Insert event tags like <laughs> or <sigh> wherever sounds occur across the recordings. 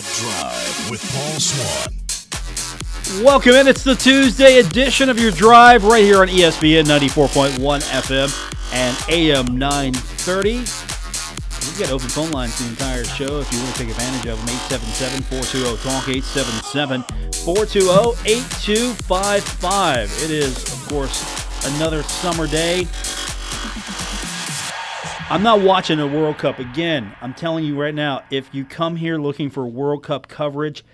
Drive with Paul Swann. Welcome in. It's the Tuesday edition of your drive right here on ESPN 94.1 FM and AM 930. We've got open phone lines the entire show if you want to take advantage of them. 877 420 TALK, 877 420 8255. It is, of course, another summer day. I'm not watching a World Cup again. I'm telling you right now, if you come here looking for World Cup coverage,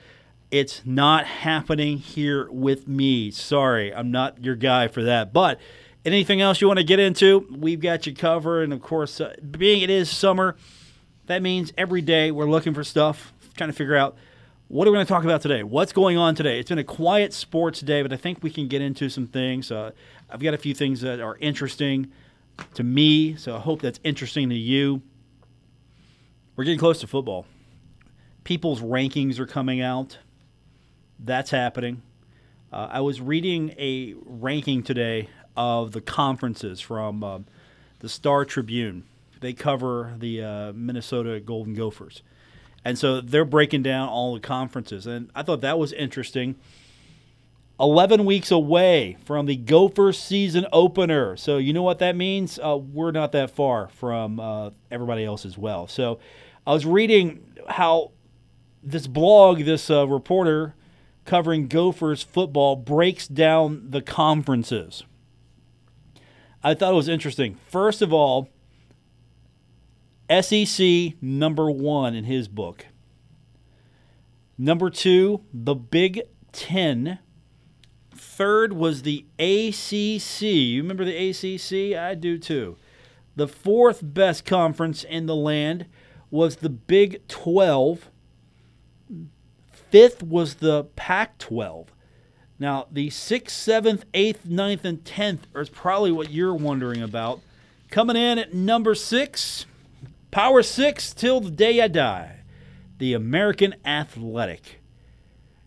it's not happening here with me. Sorry, I'm not your guy for that. But anything else you want to get into, we've got you covered. And of course, uh, being it is summer, that means every day we're looking for stuff, trying to figure out what are we going to talk about today? What's going on today? It's been a quiet sports day, but I think we can get into some things. Uh, I've got a few things that are interesting to me, so I hope that's interesting to you. We're getting close to football. People's rankings are coming out. That's happening. Uh, I was reading a ranking today of the conferences from uh, the Star Tribune. They cover the uh, Minnesota Golden Gophers. And so they're breaking down all the conferences. And I thought that was interesting. 11 weeks away from the Gophers season opener. So, you know what that means? Uh, we're not that far from uh, everybody else as well. So, I was reading how this blog, this uh, reporter covering Gophers football, breaks down the conferences. I thought it was interesting. First of all, SEC number one in his book. Number two, the Big Ten. Third was the ACC. You remember the ACC? I do too. The fourth best conference in the land was the Big 12. Fifth was the Pac 12. Now, the 6th, 7th, 8th, ninth, and 10th is probably what you're wondering about. Coming in at number six, Power Six till the day I die, the American Athletic.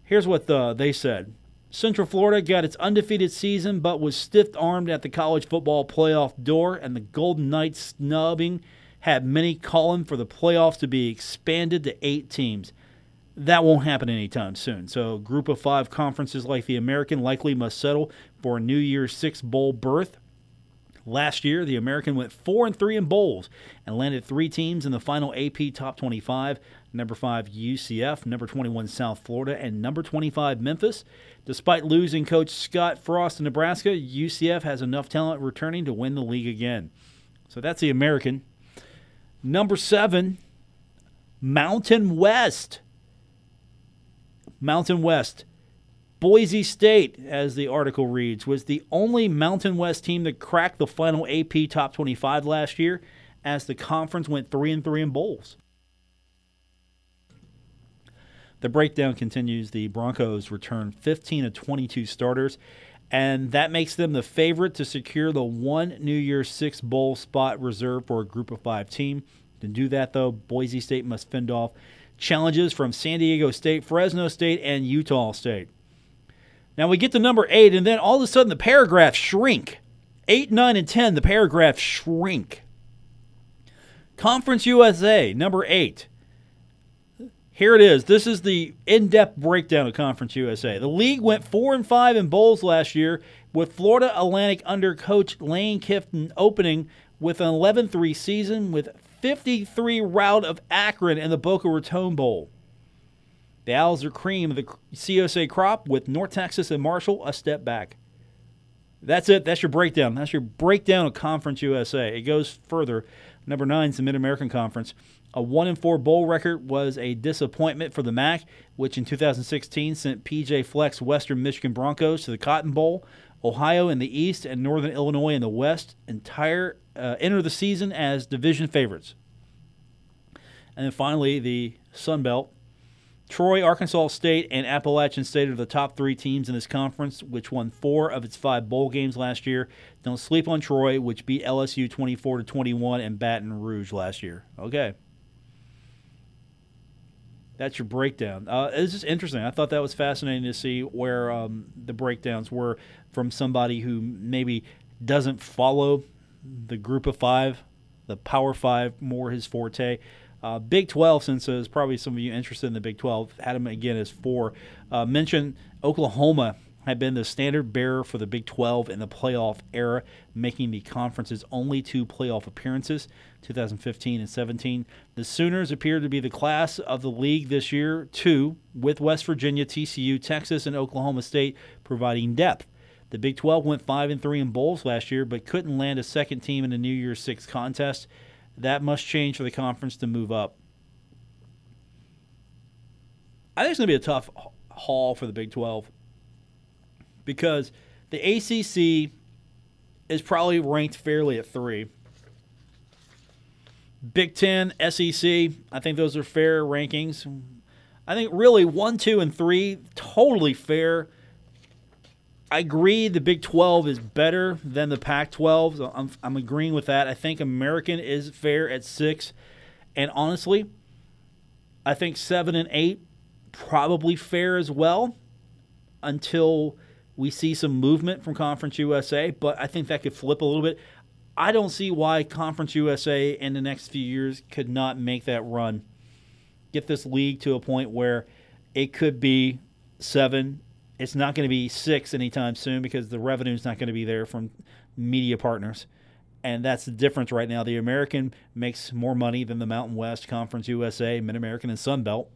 Here's what the, they said Central Florida got its undefeated season, but was stiff armed at the college football playoff door, and the Golden Knights snubbing had many calling for the playoffs to be expanded to eight teams. That won't happen anytime soon. So, group of five conferences like the American likely must settle for a New Year's Six bowl berth. Last year, the American went four and three in bowls and landed three teams in the final AP Top 25. Number five UCF, number 21 South Florida, and number 25 Memphis. Despite losing coach Scott Frost in Nebraska, UCF has enough talent returning to win the league again. So that's the American. Number seven, Mountain West. Mountain West. Boise State, as the article reads, was the only Mountain West team that cracked the final AP Top 25 last year, as the conference went three and three in bowls. The breakdown continues. The Broncos return 15 of 22 starters, and that makes them the favorite to secure the one New Year's Six bowl spot reserved for a Group of Five team. To do that, though, Boise State must fend off challenges from San Diego State, Fresno State, and Utah State. Now we get to number eight, and then all of a sudden the paragraphs shrink. Eight, nine, and ten, the paragraphs shrink. Conference USA, number eight. Here it is. This is the in-depth breakdown of Conference USA. The league went four and five in bowls last year, with Florida Atlantic under coach Lane Kiffin opening with an 11-3 season with 53 rout of Akron in the Boca Raton Bowl. The Owls are cream of the CUSA crop with North Texas and Marshall a step back. That's it. That's your breakdown. That's your breakdown of Conference USA. It goes further. Number nine is the Mid American Conference. A one and four bowl record was a disappointment for the MAC, which in 2016 sent PJ Fleck's Western Michigan Broncos to the Cotton Bowl. Ohio in the East and Northern Illinois in the West entire uh, enter the season as division favorites. And then finally, the Sun Belt. Troy, Arkansas State, and Appalachian State are the top three teams in this conference, which won four of its five bowl games last year. Don't sleep on Troy, which beat LSU 24 to 21 and Baton Rouge last year. Okay. That's your breakdown. Uh, it's just interesting. I thought that was fascinating to see where um, the breakdowns were from somebody who maybe doesn't follow the group of five, the Power Five, more his forte. Uh, Big 12, since there's probably some of you interested in the Big 12, had him again as four. Uh, mentioned Oklahoma had been the standard bearer for the Big 12 in the playoff era, making the conference's only two playoff appearances, 2015 and 17. The Sooners appear to be the class of the league this year, too, with West Virginia, TCU, Texas, and Oklahoma State providing depth. The Big 12 went 5 and 3 in bowls last year, but couldn't land a second team in the New Year's Six contest. That must change for the conference to move up. I think it's going to be a tough haul for the Big 12 because the ACC is probably ranked fairly at three. Big Ten, SEC, I think those are fair rankings. I think really one, two, and three, totally fair. I agree the Big 12 is better than the Pac 12. So I'm, I'm agreeing with that. I think American is fair at six. And honestly, I think seven and eight probably fair as well until we see some movement from Conference USA, but I think that could flip a little bit. I don't see why Conference USA in the next few years could not make that run. Get this league to a point where it could be seven. It's not going to be six anytime soon because the revenue is not going to be there from media partners. And that's the difference right now. The American makes more money than the Mountain West, Conference USA, Mid American, and Sun Belt.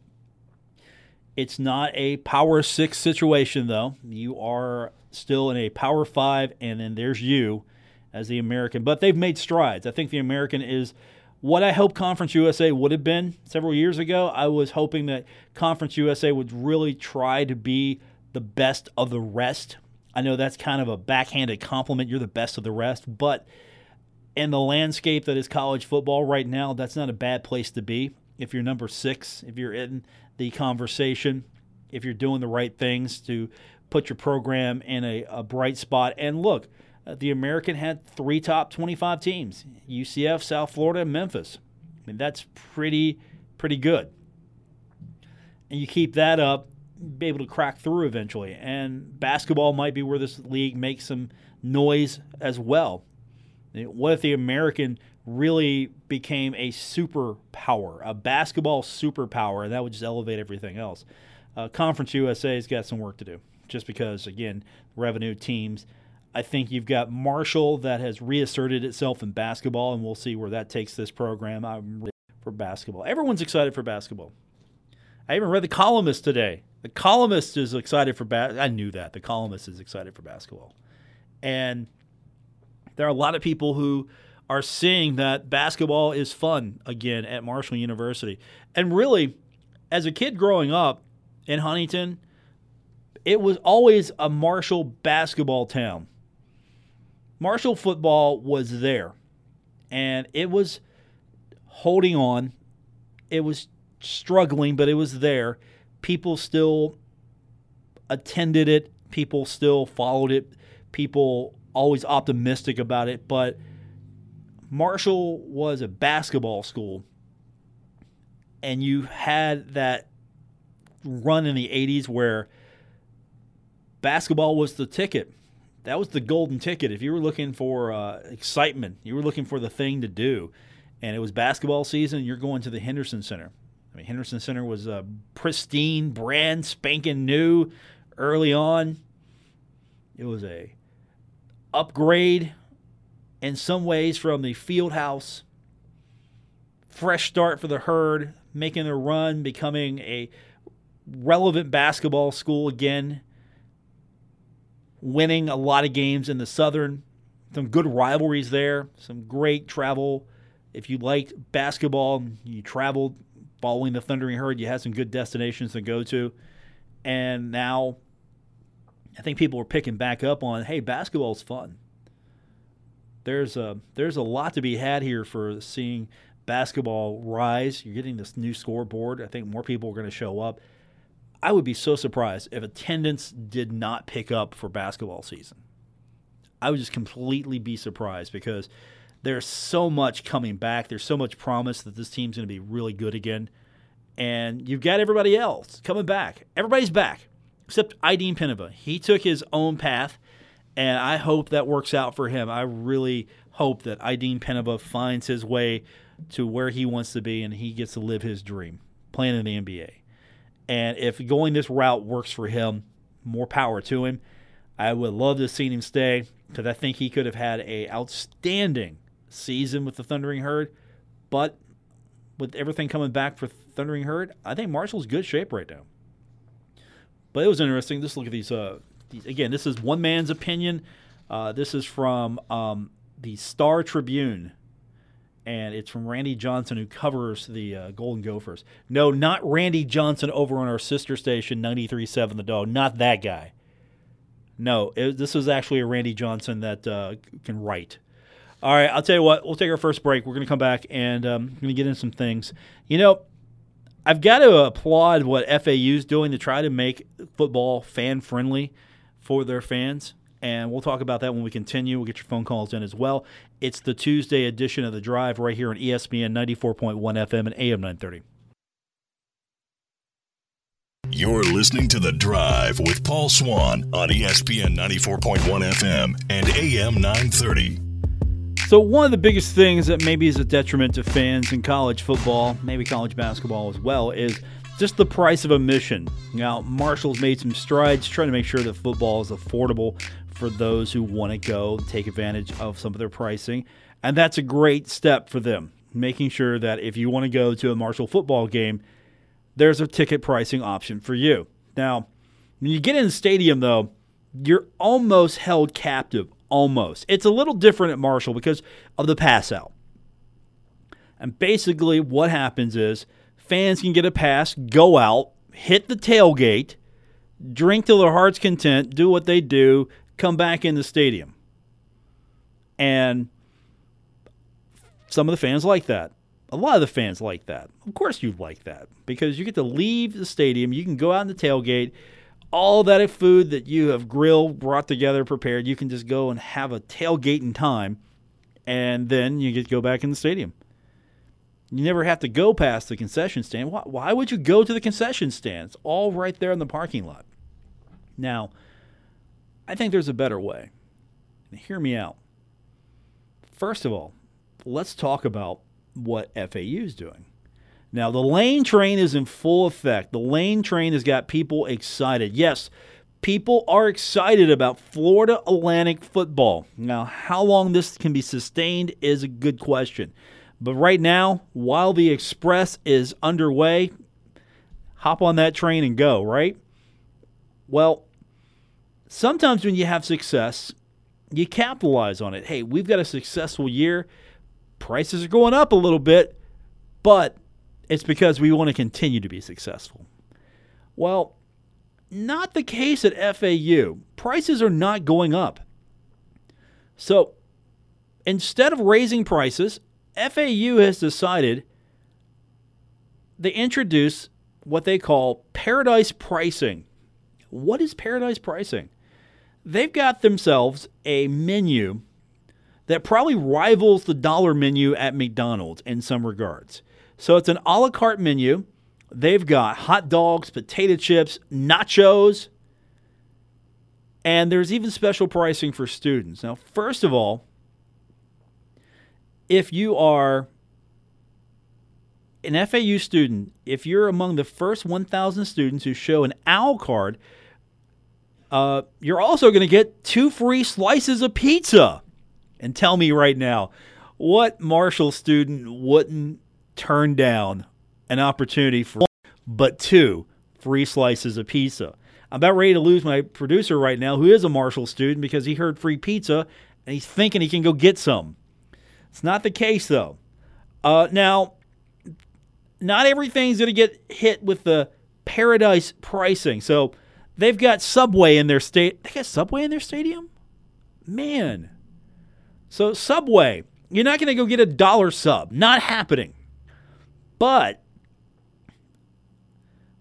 It's not a power six situation, though. You are still in a power five, and then there's you as the American. But they've made strides. I think the American is what I hope Conference USA would have been several years ago. I was hoping that Conference USA would really try to be the best of the rest. I know that's kind of a backhanded compliment. You're the best of the rest, but in the landscape that is college football right now, that's not a bad place to be. If you're number six, if you're in the conversation if you're doing the right things to put your program in a, a bright spot. And look, uh, the American had three top 25 teams UCF, South Florida, and Memphis. I mean, that's pretty, pretty good. And you keep that up, be able to crack through eventually. And basketball might be where this league makes some noise as well. What if the American really became a superpower, a basketball superpower, and that would just elevate everything else. Uh, Conference USA has got some work to do, just because, again, revenue teams. I think you've got Marshall that has reasserted itself in basketball, and we'll see where that takes this program. I'm ready for basketball. Everyone's excited for basketball. I even read the columnist today. The columnist is excited for bas. I knew that the columnist is excited for basketball, and there are a lot of people who are seeing that basketball is fun again at Marshall University. And really, as a kid growing up in Huntington, it was always a Marshall basketball town. Marshall football was there, and it was holding on. It was struggling, but it was there. People still attended it, people still followed it, people always optimistic about it, but Marshall was a basketball school, and you had that run in the 80s where basketball was the ticket. That was the golden ticket. If you were looking for uh, excitement, you were looking for the thing to do, and it was basketball season, you're going to the Henderson Center. I mean, Henderson Center was a pristine, brand spanking new early on. It was a upgrade in some ways from the field house. Fresh start for the herd, making a run, becoming a relevant basketball school again, winning a lot of games in the Southern. Some good rivalries there, some great travel. If you liked basketball, you traveled following the Thundering Herd, you had some good destinations to go to. And now I think people are picking back up on hey, basketball's fun there's a there's a lot to be had here for seeing basketball rise. You're getting this new scoreboard. I think more people are going to show up. I would be so surprised if attendance did not pick up for basketball season. I would just completely be surprised because there's so much coming back. There's so much promise that this team's going to be really good again. And you've got everybody else coming back. Everybody's back except Ajdin Penava. He took his own path and I hope that works out for him. I really hope that Ajdin Penava finds his way to where he wants to be and he gets to live his dream playing in the NBA. And if going this route works for him, more power to him. I would love to see him stay because I think he could have had a outstanding season with the Thundering Herd. But with everything coming back for Thundering Herd, I think Marshall's good shape right now. But it was interesting. Just look at these. Uh, these again, this is one man's opinion. Uh, this is from um, the Star Tribune, and it's from Randy Johnson, who covers the uh, Golden Gophers. No, not Randy Johnson over on our sister station, 93.7 The Dog. Not that guy. No, it, this is actually a Randy Johnson that uh, can write. All right, I'll tell you what. We'll take our first break. We're going to come back and um, going to get into some things. You know, I've got to applaud what FAU is doing to try to make football fan friendly for their fans. And we'll talk about that when we continue. We'll get your phone calls in as well. It's the Tuesday edition of The Drive right here on ESPN 94.1 FM and AM 930. You're listening to The Drive with Paul Swann on ESPN 94.1 FM and AM 930. So, one of the biggest things that maybe is a detriment to fans in college football, maybe college basketball as well, is just the price of admission. Now, Marshall's made some strides trying to make sure that football is affordable for those who want to go take advantage of some of their pricing. And that's a great step for them, making sure that if you want to go to a Marshall football game, there's a ticket pricing option for you. Now, when you get in the stadium, though, you're almost held captive. Almost. It's a little different at Marshall because of the pass out. And basically, what happens is fans can get a pass, go out, hit the tailgate, drink till their heart's content, do what they do, come back in the stadium. And some of the fans like that. A lot of the fans like that. Of course, you'd like that because you get to leave the stadium, you can go out in the tailgate, all that food that you have grilled, brought together, prepared, you can just go and have a tailgate in time, and then you get to go back in the stadium. You never have to go past the concession stand. Why, why would you go to the concession stand? It's all right there in the parking lot. Now, I think there's a better way. hear me out. First of all, let's talk about what FAU is doing. Now, the lane train is in full effect. The lane train has got people excited. Yes, people are excited about Florida Atlantic football. Now, how long this can be sustained is a good question. But right now, while the express is underway, hop on that train and go, right? Well, sometimes when you have success, you capitalize on it. Hey, we've got a successful year. Prices are going up a little bit, but it's because we want to continue to be successful. Well, not the case at FAU. Prices are not going up. So instead of raising prices, FAU has decided they introduce what they call paradise pricing. What is paradise pricing? They've got themselves a menu that probably rivals the dollar menu at McDonald's in some regards. So it's an a la carte menu. They've got hot dogs, potato chips, nachos, and there's even special pricing for students. Now, first of all, if you are an FAU student, if you're among the first 1,000 students who show an OWL card, uh, you're also going to get two free slices of pizza. And tell me right now, what Marshall student wouldn't turn down an opportunity for one, but two free slices of pizza? I'm about ready to lose my producer right now, who is a Marshall student, because he heard free pizza and he's thinking he can go get some. It's not the case, though. Uh, now, not everything's going to get hit with the paradise pricing. So they've got Subway in their state. They got Subway in their stadium? Man. So, Subway, you're not going to go get a dollar sub. Not happening. But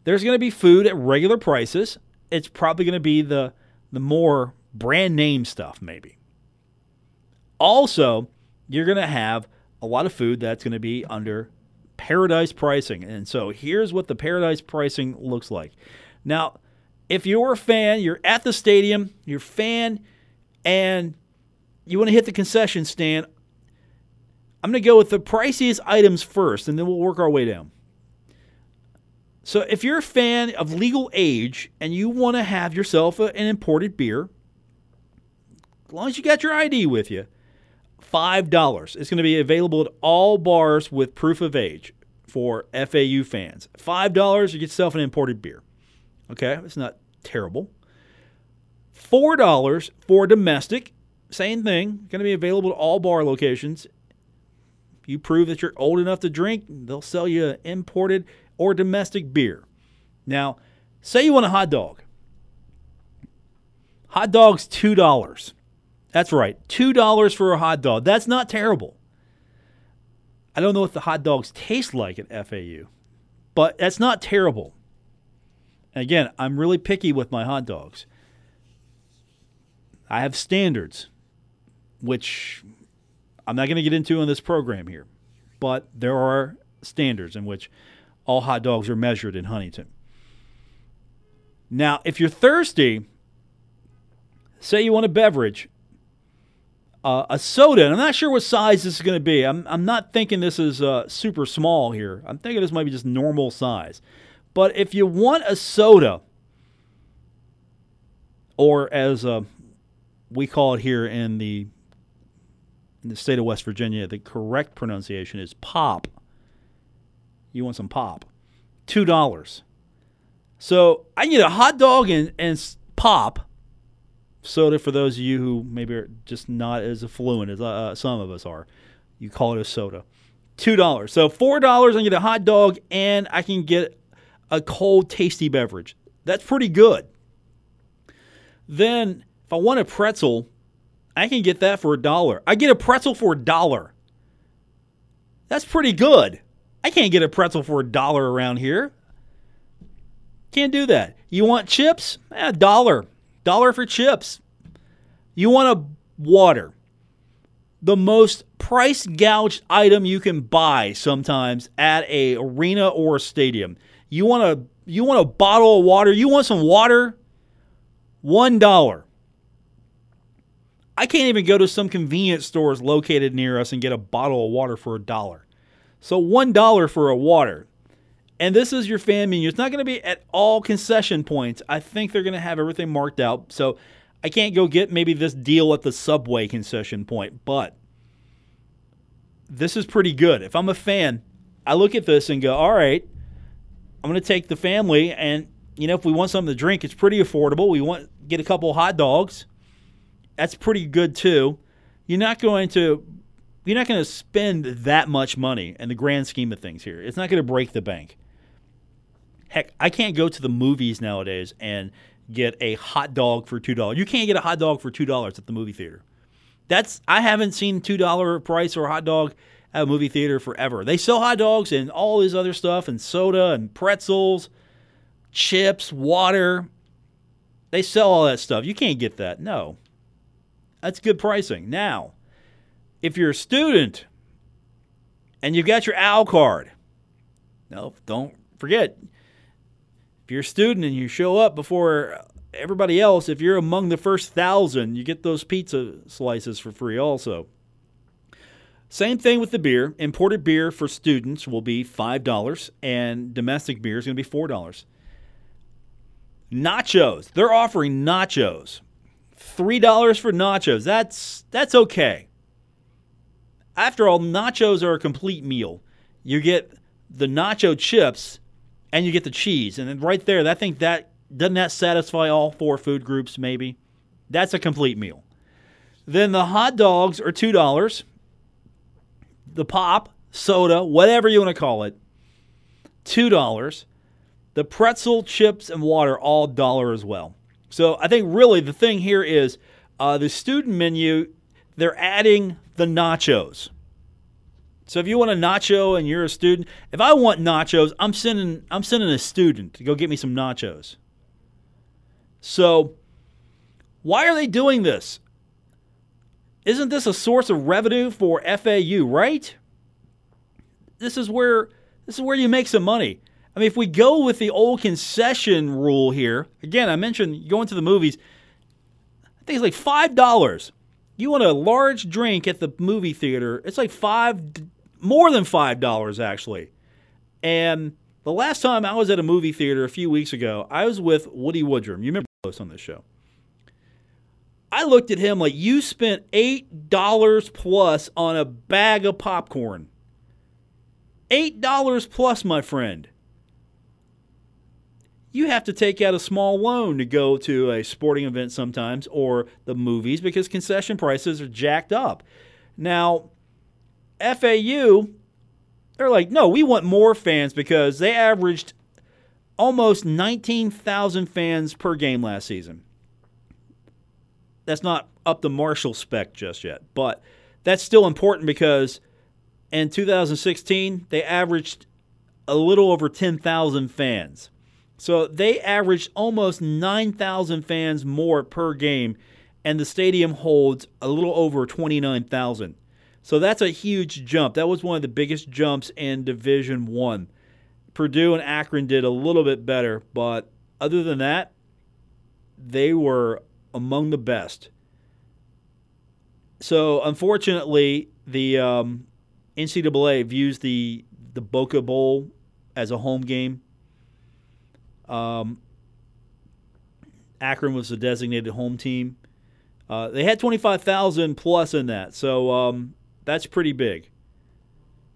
there's going to be food at regular prices. It's probably going to be the, the more brand name stuff, maybe. Also, you're going to have a lot of food that's going to be under paradise pricing. And so here's what the paradise pricing looks like. Now, if you're a fan, you're at the stadium, you're a fan, and you want to hit the concession stand, I'm going to go with the priciest items first, and then we'll work our way down. So, if you're a fan of legal age and you want to have yourself an imported beer, as long as you got your ID with you, $5. It's going to be available at all bars with proof of age for FAU fans. $5, you get yourself an imported beer. Okay, it's not terrible. $4 for domestic. Same thing. Going to be available at all bar locations. You prove that you're old enough to drink, they'll sell you an imported or domestic beer. Now, say you want a hot dog. Hot dog's $2. That's right, $2 for a hot dog. That's not terrible. I don't know what the hot dogs taste like at FAU, but that's not terrible. Again, I'm really picky with my hot dogs. I have standards, which I'm not going to get into in this program here, but there are standards in which all hot dogs are measured in Huntington. Now, if you're thirsty, say you want a beverage, uh, a soda, and I'm not sure what size this is going to be. I'm, I'm not thinking this is uh, super small here. I'm thinking this might be just normal size. But if you want a soda, or as uh, we call it here in the in the state of West Virginia, the correct pronunciation is pop. You want some pop? Two dollars. So I get a hot dog and, and pop soda for those of you who maybe are just not as affluent as uh, some of us are. You call it a soda. Two dollars. So four dollars, I get a hot dog and I can get a cold, tasty beverage. That's pretty good. Then, if I want a pretzel, I can get that for a dollar. I get a pretzel for a dollar. That's pretty good. I can't get a pretzel for a dollar around here. Can't do that. You want chips? A eh, dollar. Dollar for chips. You want a water. The most price gouged item you can buy sometimes at a arena or a stadium. You want a you want a bottle of water? You want some water? One dollar. I can't even go to some convenience stores located near us and get a bottle of water for a dollar. So one dollar for a water. And this is your fan menu. It's not going to be at all concession points. I think they're going to have everything marked out. So I can't go get maybe this deal at the subway concession point, but this is pretty good. If I'm a fan, I look at this and go, all right, I'm going to take the family and you know if we want something to drink, it's pretty affordable. We want get a couple hot dogs. That's pretty good too. You're not going to you're not going to spend that much money in the grand scheme of things here. It's not going to break the bank. Heck, I can't go to the movies nowadays and get a hot dog for two dollars. You can't get a hot dog for two dollars at the movie theater. That's I haven't seen two dollar price or hot dog at a movie theater forever. They sell hot dogs and all this other stuff and soda and pretzels, chips, water. They sell all that stuff. You can't get that. No. That's good pricing. Now, if you're a student and you've got your OWL card, no, don't forget if you're a student and you show up before everybody else, if you're among the first thousand, you get those pizza slices for free also. Same thing with the beer. Imported beer for students will be $5, and domestic beer is going to be $4. Nachos. They're offering nachos. $3 for nachos. That's that's okay. After all, nachos are a complete meal. You get the nacho chips and you get the cheese. And then right there, I think that doesn't that satisfy all four food groups, maybe? That's a complete meal. Then the hot dogs are two dollars. The pop, soda, whatever you want to call it, two dollars. The pretzel, chips, and water, all dollar as well. So I think really the thing here is uh, the student menu. They're adding the nachos. So if you want a nacho and you're a student, if I want nachos, I'm sending I'm sending a student to go get me some nachos. So why are they doing this? Isn't this a source of revenue for FAU, right? This is where this is where you make some money. I mean, if we go with the old concession rule here, again, I mentioned going to the movies, I think it's like five dollars. You want a large drink at the movie theater, it's like five, more than $5 actually. And the last time I was at a movie theater a few weeks ago, I was with Woody Woodrum. You remember us on this show. I looked at him like you spent eight dollars plus on a bag of popcorn. Eight dollars plus, my friend. You have to take out a small loan to go to a sporting event sometimes or the movies because concession prices are jacked up. Now, FAU they're like, no, we want more fans because they averaged almost 19,000 fans per game last season. That's not up the Marshall spec just yet, but that's still important because in 2016 they averaged a little over 10,000 fans. So they averaged almost 9,000 fans more per game, and the stadium holds a little over 29,000. So that's a huge jump. That was one of the biggest jumps in Division 1. Purdue and Akron did a little bit better, but other than that, they were among the best. So unfortunately, the um, NCAA views the the Boca Bowl as a home game. Um, Akron was the designated home team. Uh, they had 25,000 plus in that. So um, that's pretty big.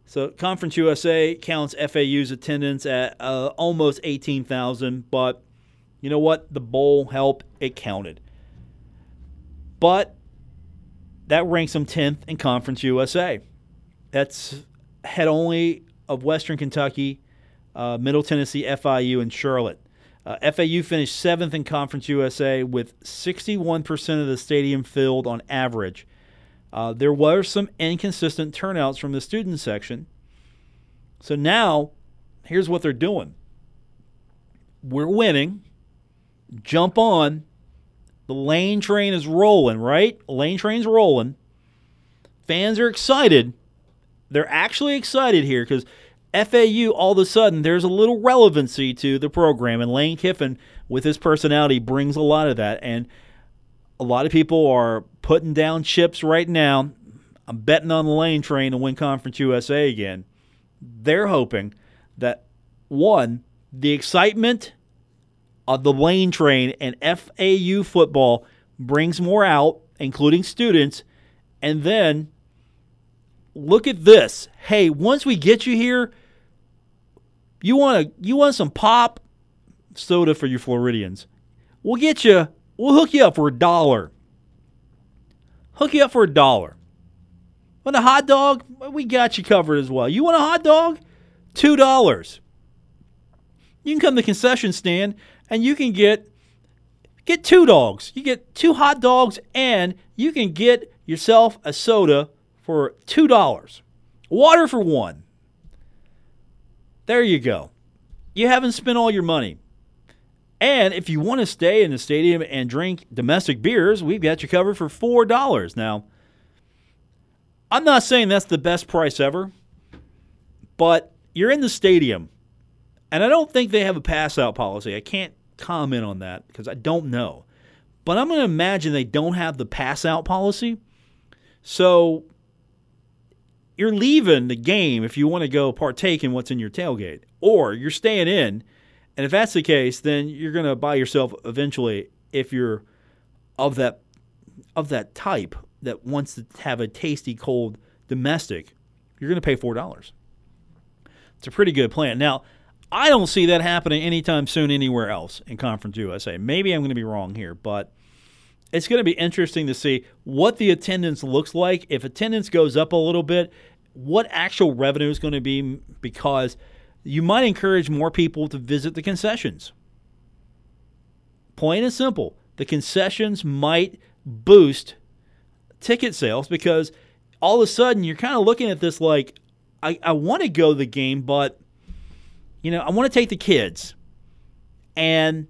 So Conference USA counts FAU's attendance at uh, almost 18,000, but you know what? The bowl helped. it counted. But that ranks them 10th in Conference USA. That's head only of Western Kentucky, uh, Middle Tennessee, FIU, and Charlotte. Uh, FAU finished seventh in Conference USA with 61% of the stadium filled on average. Uh, there were some inconsistent turnouts from the student section. So now, here's what they're doing we're winning. Jump on. The lane train is rolling, right? Lane train's rolling. Fans are excited. They're actually excited here because FAU, all of a sudden, there's a little relevancy to the program. And Lane Kiffin, with his personality, brings a lot of that. And a lot of people are putting down chips right now. I'm betting on the lane train to win Conference USA again. They're hoping that one, the excitement of the lane train and FAU football brings more out, including students, and then look at this. Hey, once we get you here, you want to you want some pop soda for you Floridians. We'll get you We'll hook you up for a dollar. Hook you up for a dollar. Want a hot dog? We got you covered as well. You want a hot dog? Two dollars. You can come to the concession stand and you can get get two dogs. You get two hot dogs and you can get yourself a soda for two dollars. Water for one. There you go. You haven't spent all your money. And if you want to stay in the stadium and drink domestic beers, we've got you covered for $4. Now, I'm not saying that's the best price ever, but you're in the stadium, and I don't think they have a pass out policy. I can't comment on that because I don't know. But I'm going to imagine they don't have the pass out policy. So you're leaving the game if you want to go partake in what's in your tailgate, or you're staying in and if that's the case, then you're going to buy yourself eventually if you're of that of that type that wants to have a tasty cold domestic, you're going to pay $4. It's a pretty good plan. Now, I don't see that happening anytime soon anywhere else in Conference USA. Maybe I'm going to be wrong here, but it's going to be interesting to see what the attendance looks like. If attendance goes up a little bit, what actual revenue is going to be because – you might encourage more people to visit the concessions. Plain and simple. The concessions might boost ticket sales because all of a sudden you're kind of looking at this like, I, I want to go to the game, but you know, I want to take the kids. And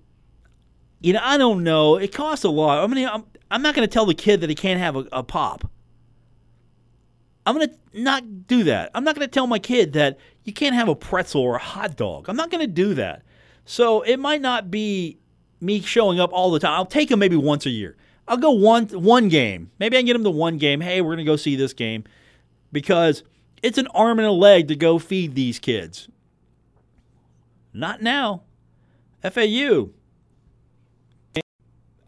you know, I don't know. It costs a lot. I mean, I'm, I'm not going to tell the kid that he can't have a, a pop. I'm going to not do that. I'm not going to tell my kid that you can't have a pretzel or a hot dog. I'm not going to do that. So it might not be me showing up all the time. I'll take him maybe once a year. I'll go one one game. Maybe I can get him to one game. Hey, we're gonna go see this game because it's an arm and a leg to go feed these kids. Not now. FAU.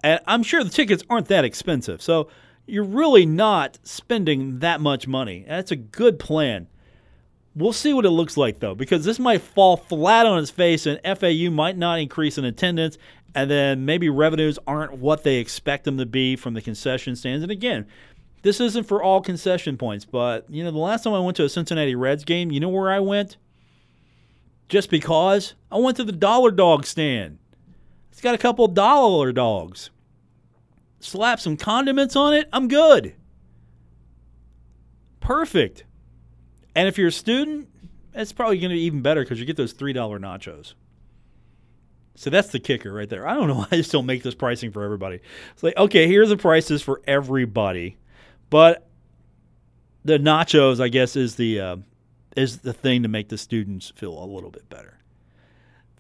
And I'm sure the tickets aren't that expensive. So you're really not spending that much money. That's a good plan. We'll see what it looks like, though, because this might fall flat on its face and FAU might not increase in attendance, and then maybe revenues aren't what they expect them to be from the concession stands. And again, this isn't for all concession points, but you know, the last time I went to a Cincinnati Reds game, you know where I went? Just because I went to the Dollar Dog stand. It's got a couple dollar dogs. Slap some condiments on it, I'm good. Perfect. And if you're a student, it's probably going to be even better because you get those $3 nachos. So that's the kicker right there. I don't know <laughs> why I still make this pricing for everybody. It's like, okay, here's the prices for everybody. But the nachos, I guess, is the uh, is the thing to make the students feel a little bit better.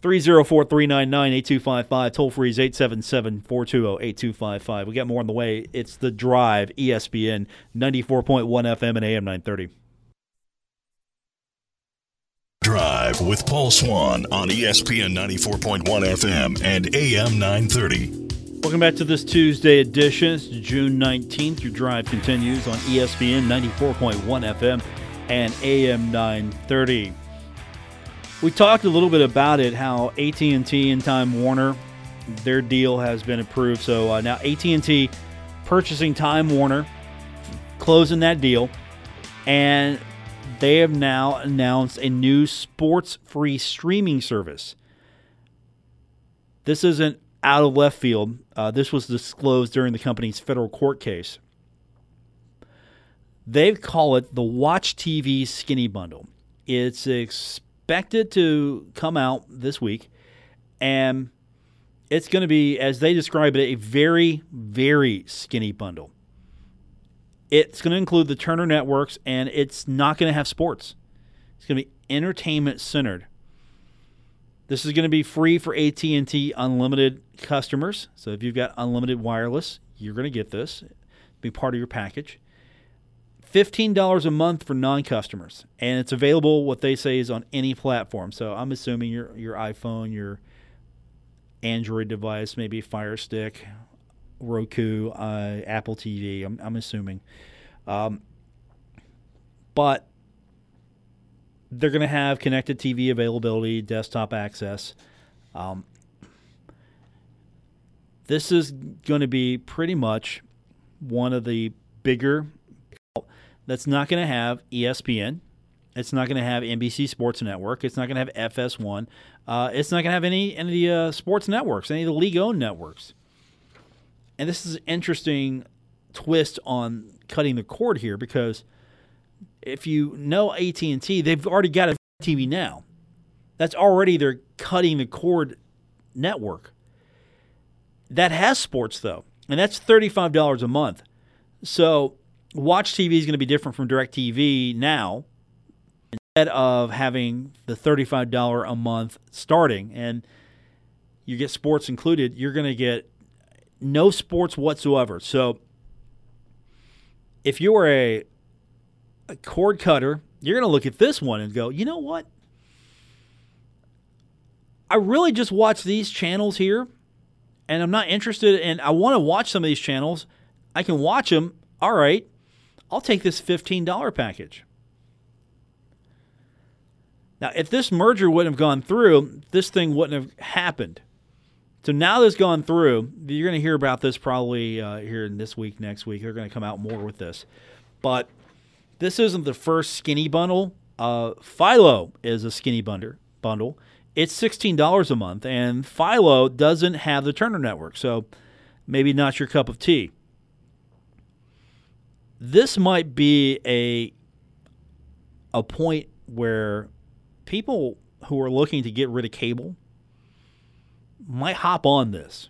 304 399 8255. Toll free is 877 420 8255. We got more on the way. It's The Drive, ESPN 94.1 FM and AM 930. Drive with Paul Swann on ESPN 94.1 FM and AM 930. Welcome back to this Tuesday edition. It's June 19th. Your drive continues on ESPN 94.1 FM and AM 930. We talked a little bit about it, how AT&T and Time Warner, their deal has been approved. So uh, now AT&T purchasing Time Warner, closing that deal, and they have now announced a new sports-free streaming service. This isn't out of left field. Uh, this was disclosed during the company's federal court case. They call it the Watch TV Skinny Bundle. It's expected to come out this week, and it's going to be, as they describe it, a very, very skinny bundle. It's going to include the Turner networks, and it's not going to have sports. It's going to be entertainment centered. This is going to be free for AT&T unlimited customers. So if you've got unlimited wireless, you're going to get this. Be part of your package. $15 a month for non-customers and it's available what they say is on any platform. So I'm assuming your your iPhone, your Android device, maybe Fire Stick, Roku, uh, Apple TV. I'm, I'm assuming. Um, but they're going to have connected TV availability, desktop access. Um, this is going to be pretty much one of the bigger that's not going to have ESPN. It's not going to have NBC Sports Network. It's not going to have FS1. Uh, it's not going to have any any of the uh, sports networks, any of the league-owned networks. And this is an interesting twist on cutting the cord here because – if you know AT&T, they've already got a TV now. That's already their cutting the cord network. That has sports though, and that's $35 a month. So, Watch TV is going to be different from DirecTV now. Instead of having the $35 a month starting and you get sports included, you're going to get no sports whatsoever. So, if you're a a cord cutter, you're going to look at this one and go, you know what? I really just watch these channels here, and I'm not interested, and I want to watch some of these channels. I can watch them. All right, I'll take this $15 package. Now, if this merger wouldn't have gone through, this thing wouldn't have happened. So now that's gone through, you're going to hear about this probably uh, here in this week, next week. They're going to come out more with this. But this isn't the first skinny bundle. Uh, Philo is a skinny bundle. It's sixteen dollars a month, and Philo doesn't have the Turner Network, so maybe not your cup of tea. This might be a a point where people who are looking to get rid of cable might hop on this.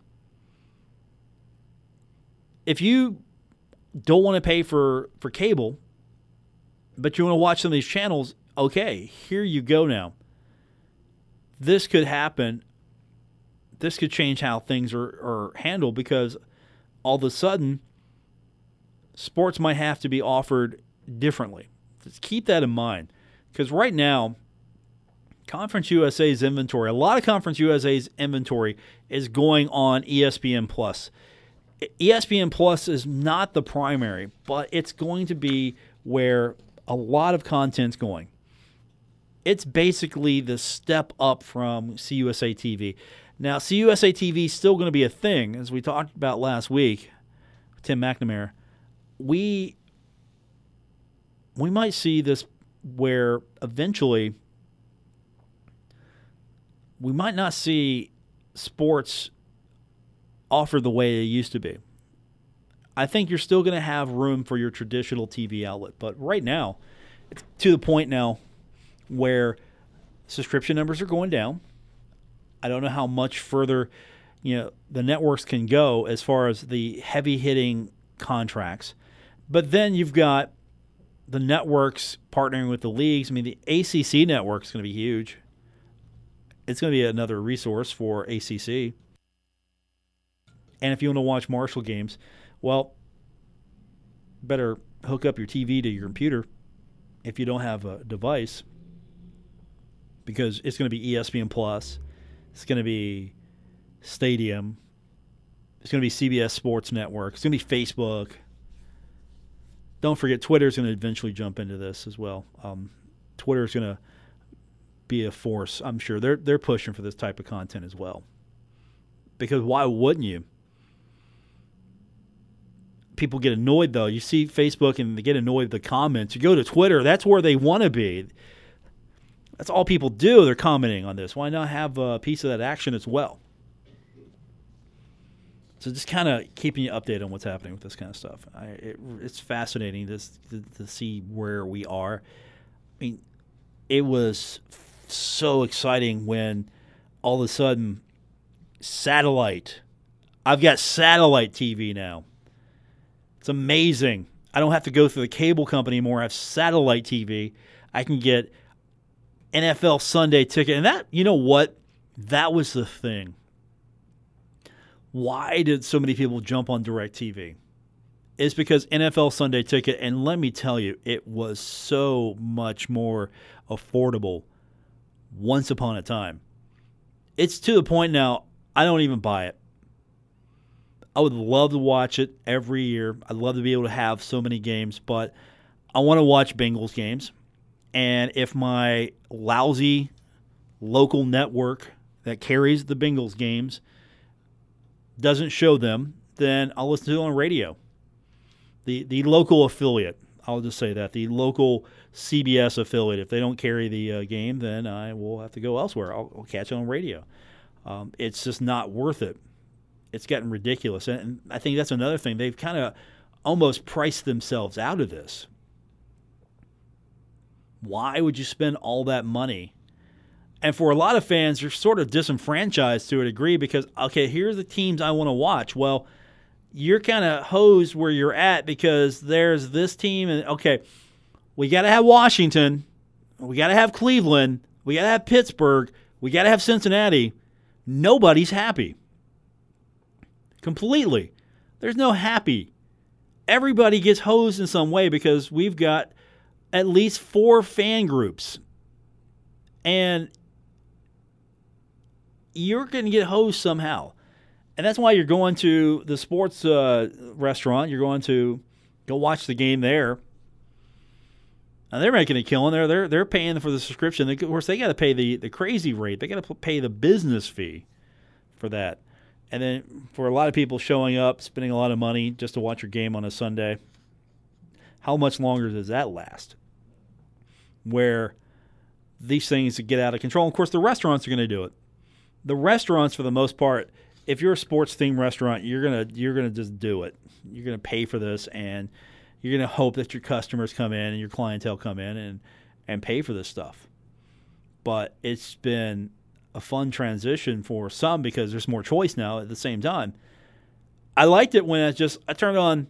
If you don't want to pay for, for cable, but you want to watch some of these channels, okay, here you go now. This could happen. This could change how things are, are handled because all of a sudden, sports might have to be offered differently. Just keep that in mind. Because right now, Conference USA's inventory, a lot of Conference USA's inventory is going on ESPN Plus. ESPN Plus is not the primary, but it's going to be where a lot of content's going. It's basically the step up from CUSA TV. Now, CUSA TV is still going to be a thing, as we talked about last week. Tim McNamara, we we might see this where eventually we might not see sports offered the way they used to be. I think you're still going to have room for your traditional TV outlet, but right now, it's to the point now where subscription numbers are going down. I don't know how much further, you know, the networks can go as far as the heavy hitting contracts. But then you've got the networks partnering with the leagues. I mean, the ACC network is going to be huge. It's going to be another resource for ACC. And if you want to watch Marshall games, well, better hook up your TV to your computer if you don't have a device because it's going to be ESPN Plus, it's going to be Stadium, it's going to be CBS Sports Network, it's going to be Facebook. Don't forget, Twitter is going to eventually jump into this as well. Um, Twitter is going to be a force. I'm sure they're they're pushing for this type of content as well. Because why wouldn't you? People get annoyed though. You see Facebook and they get annoyed with the comments. You go to Twitter, that's where they want to be. That's all people do. They're commenting on this. Why not have a piece of that action as well? So just kind of keeping you updated on what's happening with this kind of stuff. I, it, it's fascinating this, to, to see where we are. I mean, it was so exciting when all of a sudden satellite. I've got satellite TV now. It's amazing. I don't have to go through the cable company anymore. I have satellite TV. I can get NFL Sunday ticket. And that, you know what? That was the thing. Why did so many people jump on DirecTV? It's because NFL Sunday ticket, and let me tell you, it was so much more affordable once upon a time. It's to the point now, I don't even buy it. I would love to watch it every year. I'd love to be able to have so many games, but I want to watch Bengals games. And if my lousy local network that carries the Bengals games doesn't show them, then I'll listen to it on radio. The the local affiliate, I'll just say that the local CBS affiliate. If they don't carry the uh, game, then I will have to go elsewhere. I'll, I'll catch it on radio. Um, it's just not worth it. It's getting ridiculous, and I think that's another thing. They've kind of almost priced themselves out of this. Why would you spend all that money? And for a lot of fans, you're sort of disenfranchised to a degree because, okay, here's the teams I want to watch. Well, you're kind of hosed where you're at because there's this team, and okay, we got to have Washington. We got to have Cleveland. We got to have Pittsburgh. We got to have Cincinnati. Nobody's happy. Completely. There's no happy. Everybody gets hosed in some way because we've got at least four fan groups. And you're going to get hosed somehow. And that's why you're going to the sports uh, restaurant. You're going to go watch the game there. Now they're making a killing. They're they're they're paying for the subscription. Of course, they got to pay the the crazy rate. They got to pay the business fee for that. And then for a lot of people showing up, spending a lot of money just to watch your game on a Sunday, how much longer does that last? Where these things get out of control. Of course, the restaurants are going to do it. The restaurants, for the most part, if you're a sports themed restaurant, you're gonna you're gonna just do it. You're gonna pay for this and you're to hope that your customers come in and your clientele come in and and pay for this stuff. But it's been a fun transition for some because there's more choice now at the same time. I liked it when I just I turned on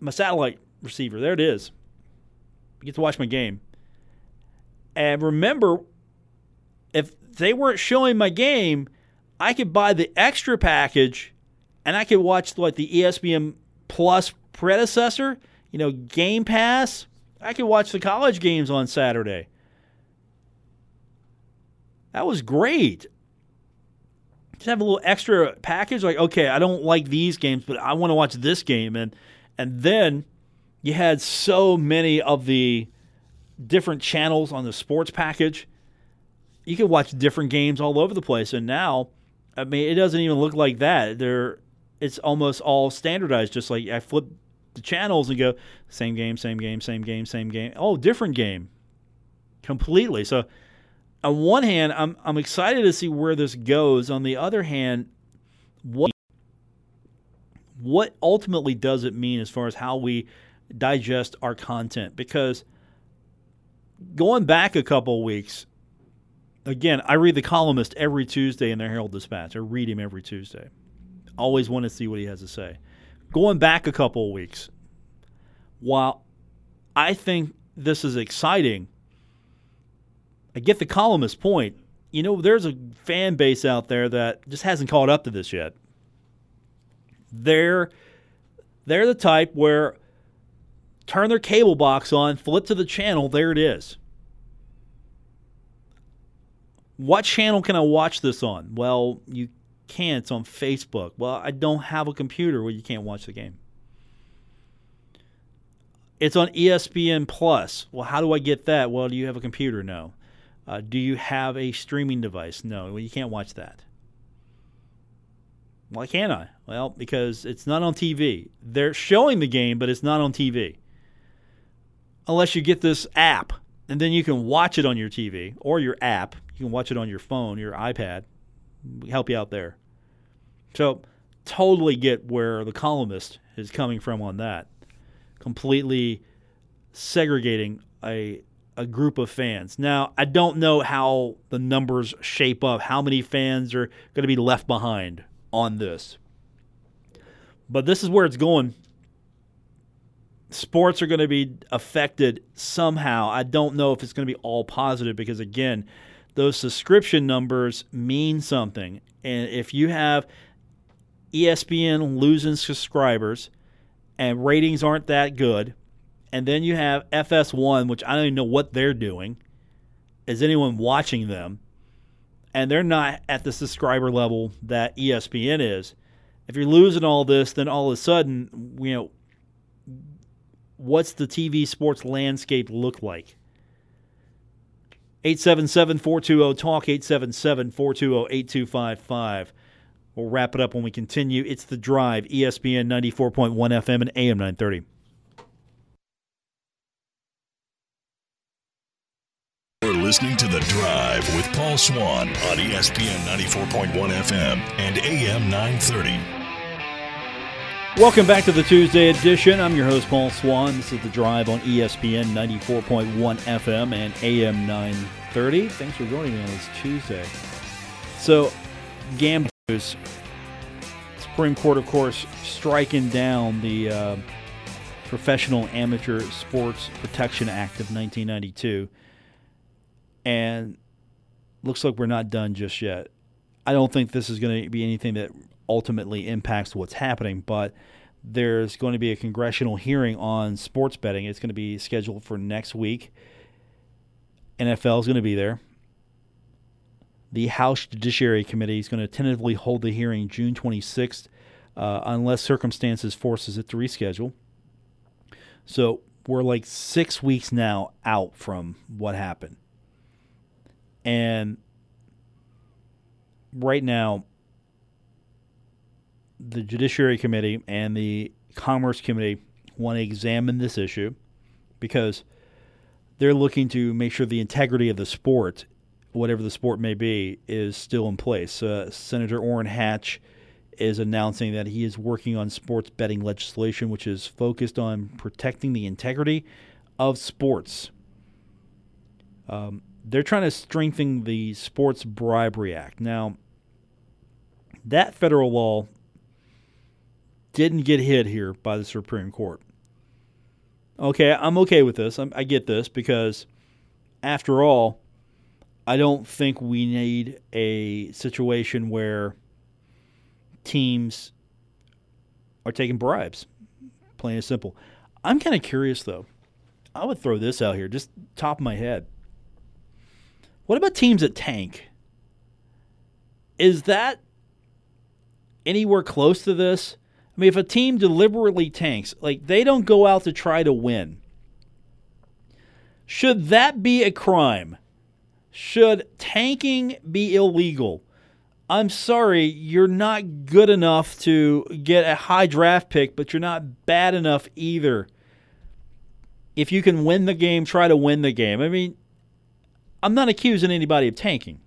my satellite receiver. There it is. I get to watch my game. And remember they weren't showing my game, I could buy the extra package and I could watch like the ESPN Plus predecessor, you know, Game Pass. I could watch the college games on Saturday. That was great. Just have a little extra package like okay, I don't like these games, but I want to watch this game and and then you had so many of the different channels on the sports package. You can watch different games all over the place and now I mean, it doesn't even look like that. They're it's almost all standardized. Just like I flip the channels and go same game, same game, same game, same game. Oh, different game, completely. So on one hand, I'm I'm excited to see where this goes. On the other hand, what what ultimately does it mean as far as how we digest our content? Because going back a couple weeks, again, I read the columnist every Tuesday in the Herald Dispatch. I read him every Tuesday. Always want to see what he has to say. Going back a couple of weeks, while I think this is exciting, I get the columnist's point. You know, there's a fan base out there that just hasn't caught up to this yet. They're they're the type where turn their cable box on, flip to the channel, there it is. What channel can I watch this on? Well, you can't. It's on Facebook. Well, I don't have a computer where you can't watch the game. It's on ESPN Plus. Well, how do I get that? Well, do you have a computer? No. Uh, do you have a streaming device? No. Well, you can't watch that. Why can't I? Well, because it's not on TV. They're showing the game, but it's not on TV. Unless you get this app, and then you can watch it on your TV or your app. You can watch it on your phone, your iPad. We help you out there. So, totally get where the columnist is coming from on that. Completely segregating a a group of fans. Now, I don't know how the numbers shape up, how many fans are going to be left behind on this. But this is where it's going. Sports are going to be affected somehow. I don't know if it's going to be all positive because, again, those subscription numbers mean something. And if you have ESPN losing subscribers and ratings aren't that good, and then you have FS1, which I don't even know what they're doing. Is anyone watching them? And they're not at the subscriber level that ESPN is. If you're losing all this, then all of a sudden, you know, what's the TV sports landscape look like? 877 420 TALK, 877 420 8255. We'll wrap it up when we continue. It's The Drive, ESPN 94.1 FM and AM 930. You're listening to The Drive with Paul Swann on ESPN 94.1 FM and AM 930. Welcome back to the Tuesday edition. I'm your host, Paul Swann. This is The Drive on ESPN 94.1 FM and AM 930. Thanks for joining me on this Tuesday. So, gambling news. Supreme Court, of course, striking down the uh, Professional Amateur Sports Protection Act of 1992. And looks like we're not done just yet. I don't think this is going to be anything that ultimately impacts what's happening, but there's going to be a congressional hearing on sports betting. It's going to be scheduled for next week. NFL is going to be there. The House Judiciary Committee is going to tentatively hold the hearing June 26th, uh, unless circumstances forces it to reschedule. So we're like six weeks now out from what happened, and right now the Judiciary Committee and the Commerce Committee want to examine this issue because they're looking to make sure the integrity of the sport, whatever the sport may be, is still in place. Uh, Senator Orrin Hatch is announcing that he is working on sports betting legislation, which is focused on protecting the integrity of sports. Um, they're trying to strengthen the Sports Bribery Act. Now, that federal law didn't get hit here by the Supreme Court. Okay, I'm okay with this. I'm, i get this because, after all, I don't think we need a situation where teams are taking bribes. Plain and simple. I'm kind of curious though. I would throw this out here, just top of my head. What about teams that tank? Is that anywhere close to this? I mean, if a team deliberately tanks, like they don't go out to try to win, should that be a crime? Should tanking be illegal? I'm sorry, you're not good enough to get a high draft pick, but you're not bad enough either. If you can win the game, try to win the game. I mean, I'm not accusing anybody of tanking.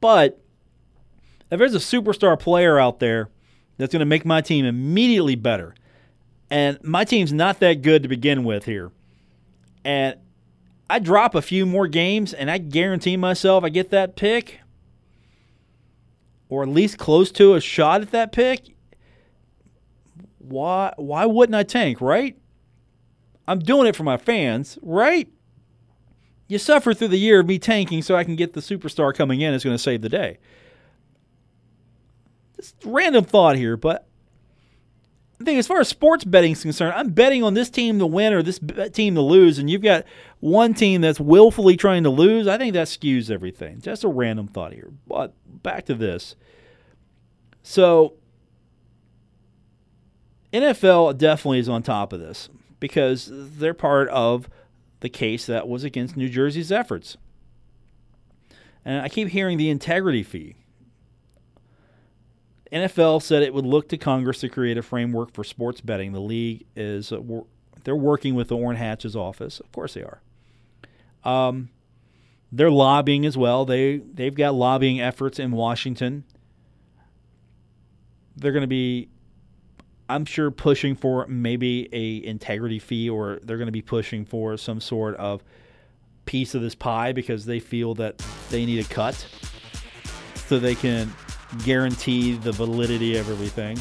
But if there's a superstar player out there that's going to make my team immediately better, and my team's not that good to begin with here, and I drop a few more games and I guarantee myself I get that pick, or at least close to a shot at that pick, why why wouldn't I tank, right? I'm doing it for my fans, right? You suffer through the year of me tanking so I can get the superstar coming in is going to save the day. Random thought here, but I think as far as sports betting is concerned, I'm betting on this team to win or this uh, team to lose, and you've got one team that's willfully trying to lose. I think that skews everything. Just a random thought here. But back to this. So, NFL definitely is on top of this because they're part of the case that was against New Jersey's efforts. And I keep hearing the integrity fee. NFL said it would look to Congress to create a framework for sports betting. The league is uh, they're working with the Orrin Hatch's office. Of course they are. Um, they're lobbying as well. They they've got lobbying efforts in Washington. They're going to be, I'm sure, pushing for maybe a integrity fee, or they're going to be pushing for some sort of piece of this pie because they feel that they need a cut so they can guarantee the validity of everything.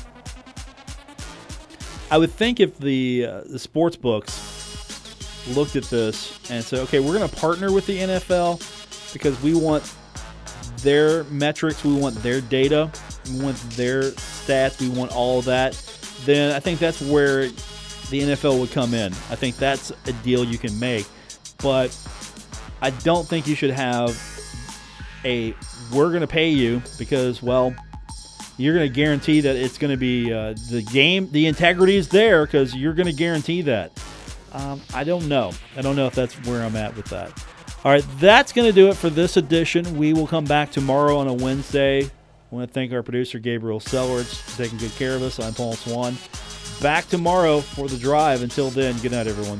I would think if the uh, the sports books looked at this and said, "Okay, we're going to partner with the NFL because we want their metrics, we want their data, we want their stats, we want all that," then I think that's where the NFL would come in. I think that's a deal you can make, but I don't think you should have a we're going to pay you because, well, you're going to guarantee that it's going to be uh, the game, the integrity is there because you're going to guarantee that. Um, I don't know. I don't know if that's where I'm at with that. All right, that's going to do it for this edition. We will come back tomorrow on a Wednesday. I want to thank our producer, Gabriel Sellards, for taking good care of us. I'm Paul Swann. Back tomorrow for the drive. Until then, good night, everyone.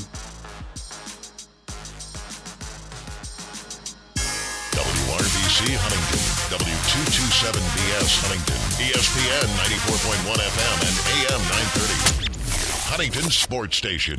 Huntington, W227BS Huntington, ESPN 94.1 FM and AM 930. Huntington Sports Station.